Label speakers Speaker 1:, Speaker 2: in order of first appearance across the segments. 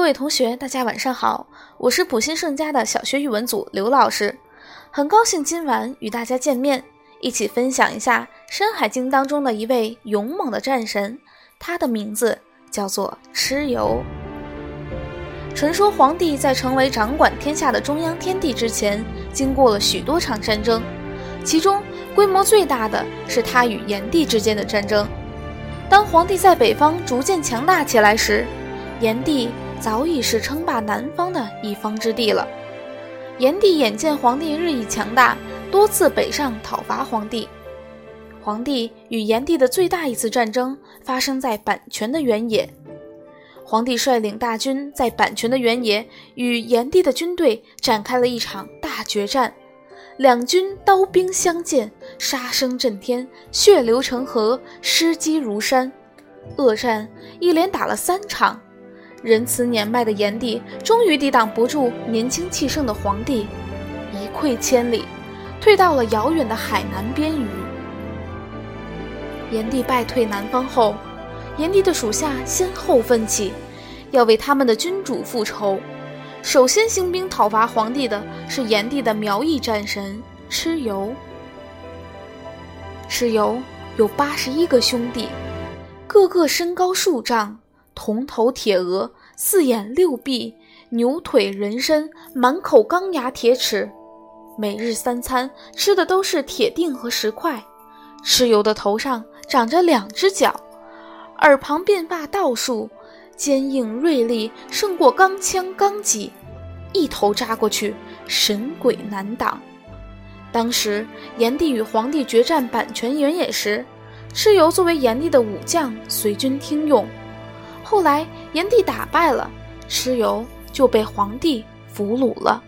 Speaker 1: 各位同学，大家晚上好，我是普新盛家的小学语文组刘老师，很高兴今晚与大家见面，一起分享一下《山海经》当中的一位勇猛的战神，他的名字叫做蚩尤。传说黄帝在成为掌管天下的中央天帝之前，经过了许多场战争，其中规模最大的是他与炎帝之间的战争。当黄帝在北方逐渐强大起来时，炎帝。早已是称霸南方的一方之地了。炎帝眼见黄帝日益强大，多次北上讨伐黄帝。黄帝与炎帝的最大一次战争发生在阪泉的原野。黄帝率领大军在阪泉的原野与炎帝的军队展开了一场大决战，两军刀兵相见，杀声震天，血流成河，尸积如山。恶战一连打了三场。仁慈年迈的炎帝终于抵挡不住年轻气盛的黄帝，一溃千里，退到了遥远的海南边隅。炎帝败退南方后，炎帝的属下先后奋起，要为他们的君主复仇。首先兴兵讨伐黄帝的是炎帝的苗裔战神蚩尤。蚩尤有八十一个兄弟，个个身高数丈。铜头铁额，四眼六臂，牛腿人身，满口钢牙铁齿，每日三餐吃的都是铁锭和石块。蚩尤的头上长着两只角，耳旁鬓发倒竖，坚硬锐利，胜过钢枪钢戟，一头扎过去，神鬼难挡。当时炎帝与黄帝决战阪泉原野时，蚩尤作为炎帝的武将，随军听用。后来，炎帝打败了蚩尤，就被皇帝俘虏了，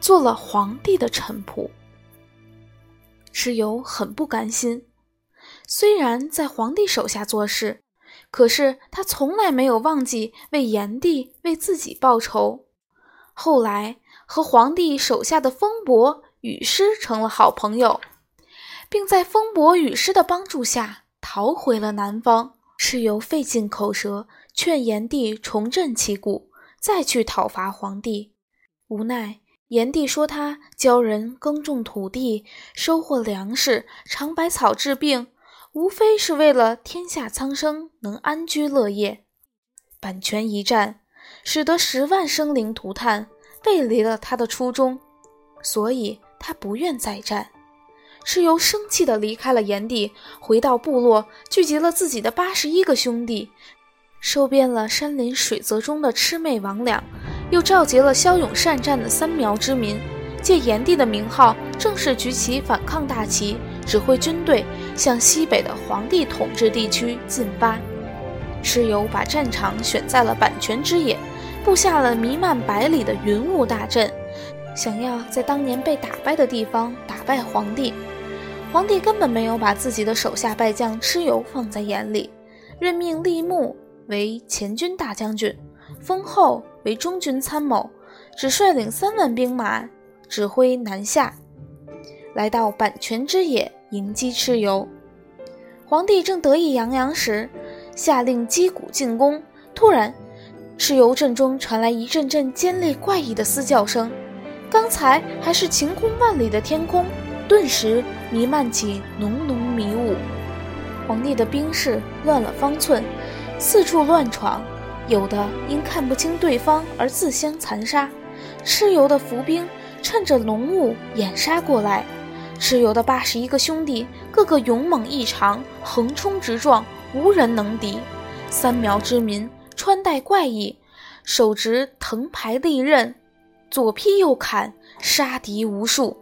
Speaker 1: 做了皇帝的臣仆。蚩尤很不甘心，虽然在皇帝手下做事，可是他从来没有忘记为炎帝为自己报仇。后来，和皇帝手下的风伯、雨师成了好朋友，并在风伯、雨师的帮助下逃回了南方。蚩尤费尽口舌。劝炎帝重振旗鼓，再去讨伐黄帝。无奈炎帝说他教人耕种土地，收获粮食，尝百草治病，无非是为了天下苍生能安居乐业。阪泉一战，使得十万生灵涂炭，背离了他的初衷，所以他不愿再战。蚩尤生气地离开了炎帝，回到部落，聚集了自己的八十一个兄弟。收编了山林水泽中的魑魅魍魉，又召集了骁勇善战的三苗之民，借炎帝的名号，正式举起反抗大旗，指挥军队向西北的黄帝统治地区进发。蚩尤把战场选在了阪泉之野，布下了弥漫百里的云雾大阵，想要在当年被打败的地方打败黄帝。黄帝根本没有把自己的手下败将蚩尤放在眼里，任命立木。为前军大将军，封后为中军参谋，只率领三万兵马，指挥南下，来到阪泉之野迎击蚩尤。皇帝正得意洋洋时，下令击鼓进攻。突然，蚩尤阵中传来一阵阵尖利怪异的嘶叫声。刚才还是晴空万里的天空，顿时弥漫起浓浓迷雾。皇帝的兵士乱了方寸。四处乱闯，有的因看不清对方而自相残杀。蚩尤的伏兵趁着浓雾掩杀过来，蚩尤的八十一个兄弟个个勇猛异常，横冲直撞，无人能敌。三苗之民穿戴怪异，手执藤牌利刃，左劈右砍，杀敌无数。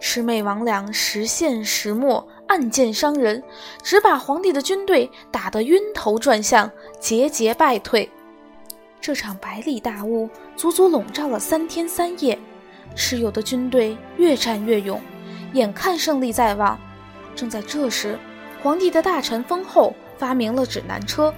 Speaker 1: 魑魅魍魉时现时没，暗箭伤人，只把皇帝的军队打得晕头转向，节节败退。这场百里大雾足足笼罩了三天三夜，蚩尤的军队越战越勇，眼看胜利在望。正在这时，皇帝的大臣封后发明了指南车，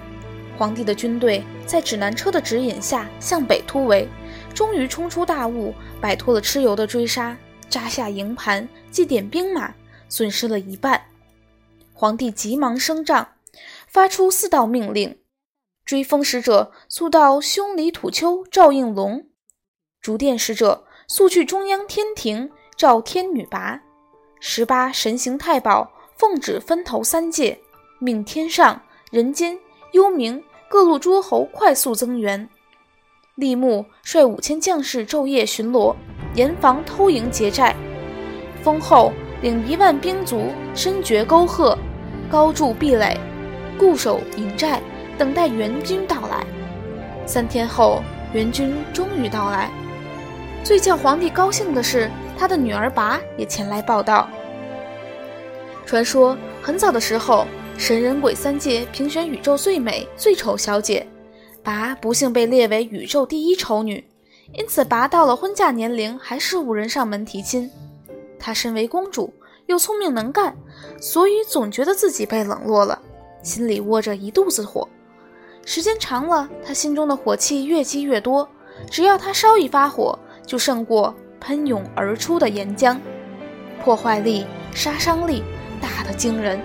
Speaker 1: 皇帝的军队在指南车的指引下向北突围，终于冲出大雾，摆脱了蚩尤的追杀。扎下营盘，祭奠兵马，损失了一半。皇帝急忙升帐，发出四道命令：追风使者速到凶里土丘召应龙，逐电使者速去中央天庭召天女拔。十八神行太保奉旨分头三界，命天上、人间、幽冥各路诸侯快速增援。立木率五千将士昼夜巡逻，严防偷营劫寨。封后领一万兵卒，深掘沟壑，高筑壁垒，固守营寨。等待援军到来。三天后，援军终于到来。最叫皇帝高兴的是，他的女儿拔也前来报道。传说很早的时候，神人鬼三界评选宇宙最美最丑小姐，拔不幸被列为宇宙第一丑女，因此拔到了婚嫁年龄还是无人上门提亲。她身为公主，又聪明能干，所以总觉得自己被冷落了，心里窝着一肚子火。时间长了，她心中的火气越积越多。只要她稍一发火，就胜过喷涌而出的岩浆，破坏力、杀伤力大得惊人。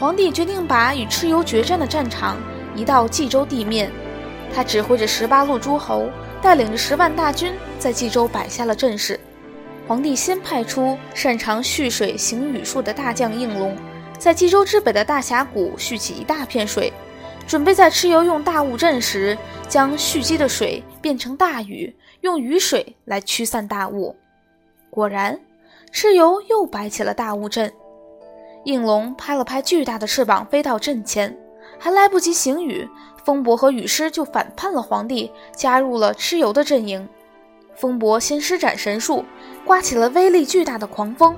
Speaker 1: 皇帝决定把与蚩尤决战的战场移到冀州地面。他指挥着十八路诸侯，带领着十万大军，在冀州摆下了阵势。皇帝先派出擅长蓄水行雨术的大将应龙，在冀州之北的大峡谷蓄起一大片水。准备在蚩尤用大雾阵时，将蓄积的水变成大雨，用雨水来驱散大雾。果然，蚩尤又摆起了大雾阵。应龙拍了拍巨大的翅膀，飞到阵前，还来不及行雨，风伯和雨师就反叛了皇帝，加入了蚩尤的阵营。风伯先施展神术，刮起了威力巨大的狂风，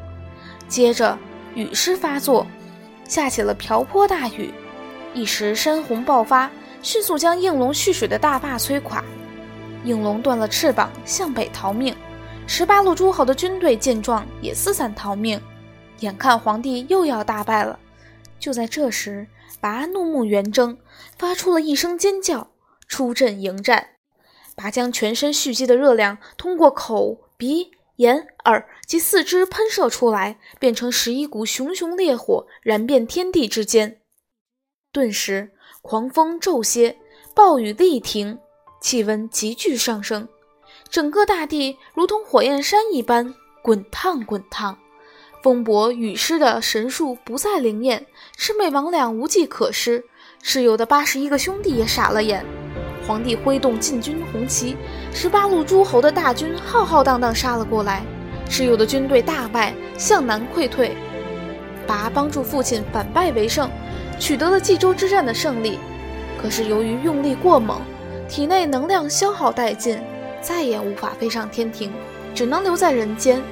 Speaker 1: 接着雨势发作，下起了瓢泼大雨。一时山洪爆发，迅速将应龙蓄水的大坝摧垮。应龙断了翅膀，向北逃命。十八路诸侯的军队见状，也四散逃命。眼看皇帝又要大败了，就在这时，拔怒目圆睁，发出了一声尖叫，出阵迎战。拔将全身蓄积的热量通过口、鼻、眼、耳及四肢喷射出来，变成十一股熊熊烈火，燃遍天地之间。顿时，狂风骤歇，暴雨立停，气温急剧上升，整个大地如同火焰山一般滚烫滚烫。风伯雨师的神术不再灵验，魑魅魍魉无计可施，蚩尤的八十一个兄弟也傻了眼。皇帝挥动禁军红旗，十八路诸侯的大军浩浩荡荡杀了过来，蚩尤的军队大败，向南溃退。拔帮助父亲反败为胜。取得了冀州之战的胜利，可是由于用力过猛，体内能量消耗殆尽，再也无法飞上天庭，只能留在人间。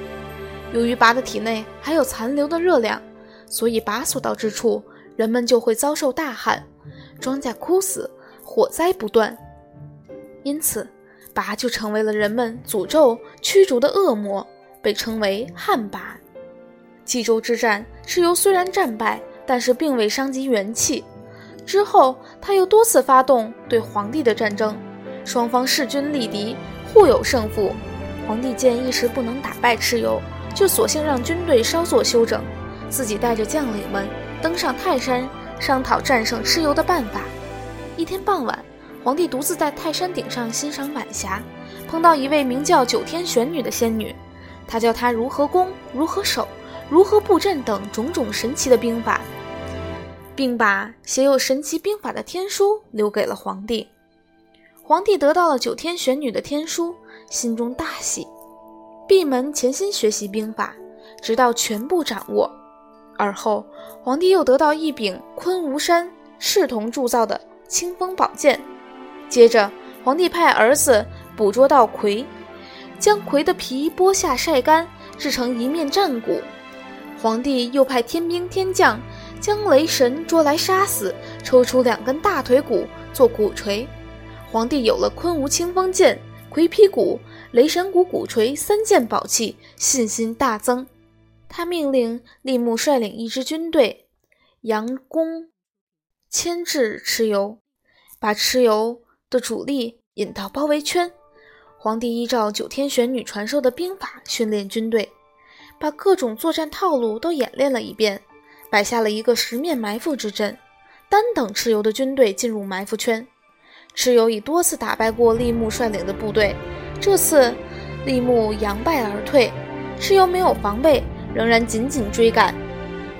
Speaker 1: 由于拔的体内还有残留的热量，所以拔所到之处，人们就会遭受大旱，庄稼枯死，火灾不断。因此，拔就成为了人们诅咒驱逐的恶魔，被称为旱拔。冀州之战，蚩尤虽然战败。但是并未伤及元气。之后，他又多次发动对皇帝的战争，双方势均力敌，互有胜负。皇帝见一时不能打败蚩尤，就索性让军队稍作休整，自己带着将领们登上泰山，商讨战胜蚩尤的办法。一天傍晚，皇帝独自在泰山顶上欣赏晚霞，碰到一位名叫九天玄女的仙女，她教他如何攻，如何守，如何布阵等种种神奇的兵法。并把写有神奇兵法的天书留给了皇帝。皇帝得到了九天玄女的天书，心中大喜，闭门潜心学习兵法，直到全部掌握。而后，皇帝又得到一柄昆吾山赤铜铸造的清风宝剑。接着，皇帝派儿子捕捉到葵，将葵的皮剥下晒干，制成一面战鼓。皇帝又派天兵天将。将雷神捉来杀死，抽出两根大腿骨做鼓槌。皇帝有了昆吾清风剑、葵皮鼓、雷神鼓鼓槌三件宝器，信心大增。他命令吏木率领一支军队佯攻牵制蚩尤，把蚩尤的主力引到包围圈。皇帝依照九天玄女传授的兵法训练军队，把各种作战套路都演练了一遍。摆下了一个十面埋伏之阵，单等蚩尤的军队进入埋伏圈，蚩尤已多次打败过立木率领的部队，这次立木佯败而退，蚩尤没有防备，仍然紧紧追赶。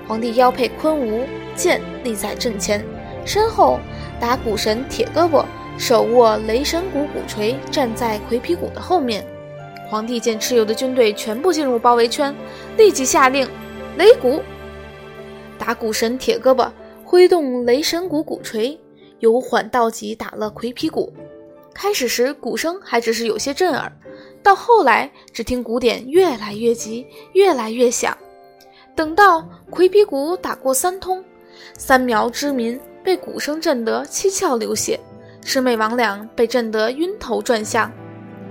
Speaker 1: 皇帝腰佩昆吾剑立在阵前，身后打鼓神铁胳膊手握雷神鼓鼓槌站在魁皮鼓的后面。皇帝见蚩尤的军队全部进入包围圈，立即下令擂鼓。打鼓神铁胳膊挥动雷神鼓鼓槌。由缓到急打了魁皮鼓，开始时鼓声还只是有些震耳，到后来只听鼓点越来越急，越来越响。等到魁皮鼓打过三通，三苗之民被鼓声震得七窍流血，魑魅魍魉被震得晕头转向，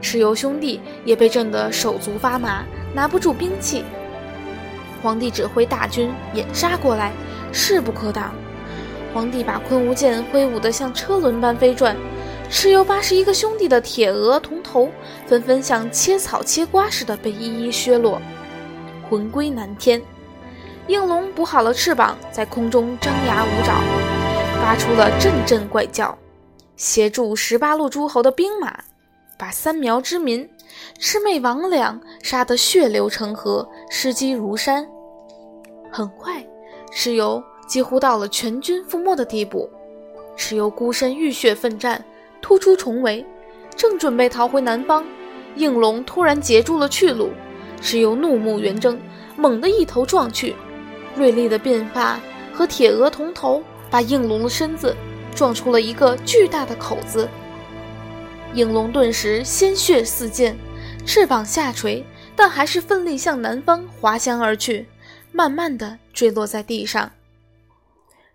Speaker 1: 蚩尤兄弟也被震得手足发麻，拿不住兵器。皇帝指挥大军掩杀过来，势不可挡。皇帝把昆吾剑挥舞得像车轮般飞转，蚩尤八十一个兄弟的铁额铜头纷纷像切草切瓜似的被一一削落，魂归南天。应龙补好了翅膀，在空中张牙舞爪，发出了阵阵怪叫，协助十八路诸侯的兵马，把三苗之民魑魅魍魉杀得血流成河，尸积如山。很快，蚩尤。几乎到了全军覆没的地步，蚩尤孤身浴血奋战，突出重围，正准备逃回南方，应龙突然截住了去路。蚩尤怒目圆睁，猛地一头撞去，锐利的鬓发和铁额铜头把应龙的身子撞出了一个巨大的口子。应龙顿时鲜血四溅，翅膀下垂，但还是奋力向南方滑翔而去，慢慢的坠落在地上。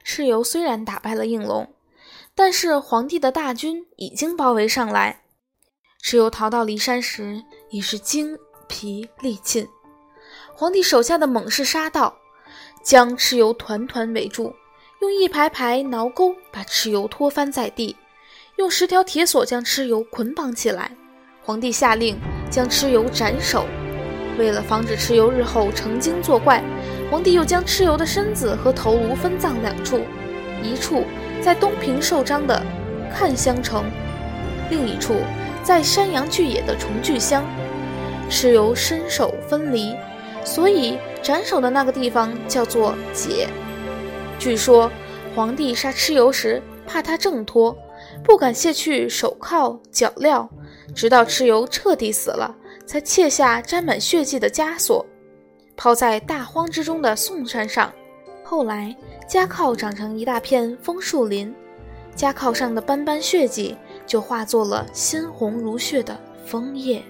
Speaker 1: 蚩尤虽然打败了应龙，但是皇帝的大军已经包围上来。蚩尤逃到骊山时已是精疲力尽。皇帝手下的猛士杀到，将蚩尤团团围住，用一排排挠钩把蚩尤拖翻在地，用十条铁索将蚩尤捆绑起来。皇帝下令将蚩尤斩首。为了防止蚩尤日后成精作怪。皇帝又将蚩尤的身子和头颅分葬两处，一处在东平寿章的看乡城，另一处在山阳巨野的重聚乡。蚩尤身首分离，所以斩首的那个地方叫做解。据说皇帝杀蚩尤时怕他挣脱，不敢卸去手铐脚镣，直到蚩尤彻底死了，才卸下沾满血迹的枷锁。抛在大荒之中的宋山上，后来家靠长成一大片枫树林，家靠上的斑斑血迹就化作了鲜红如血的枫叶。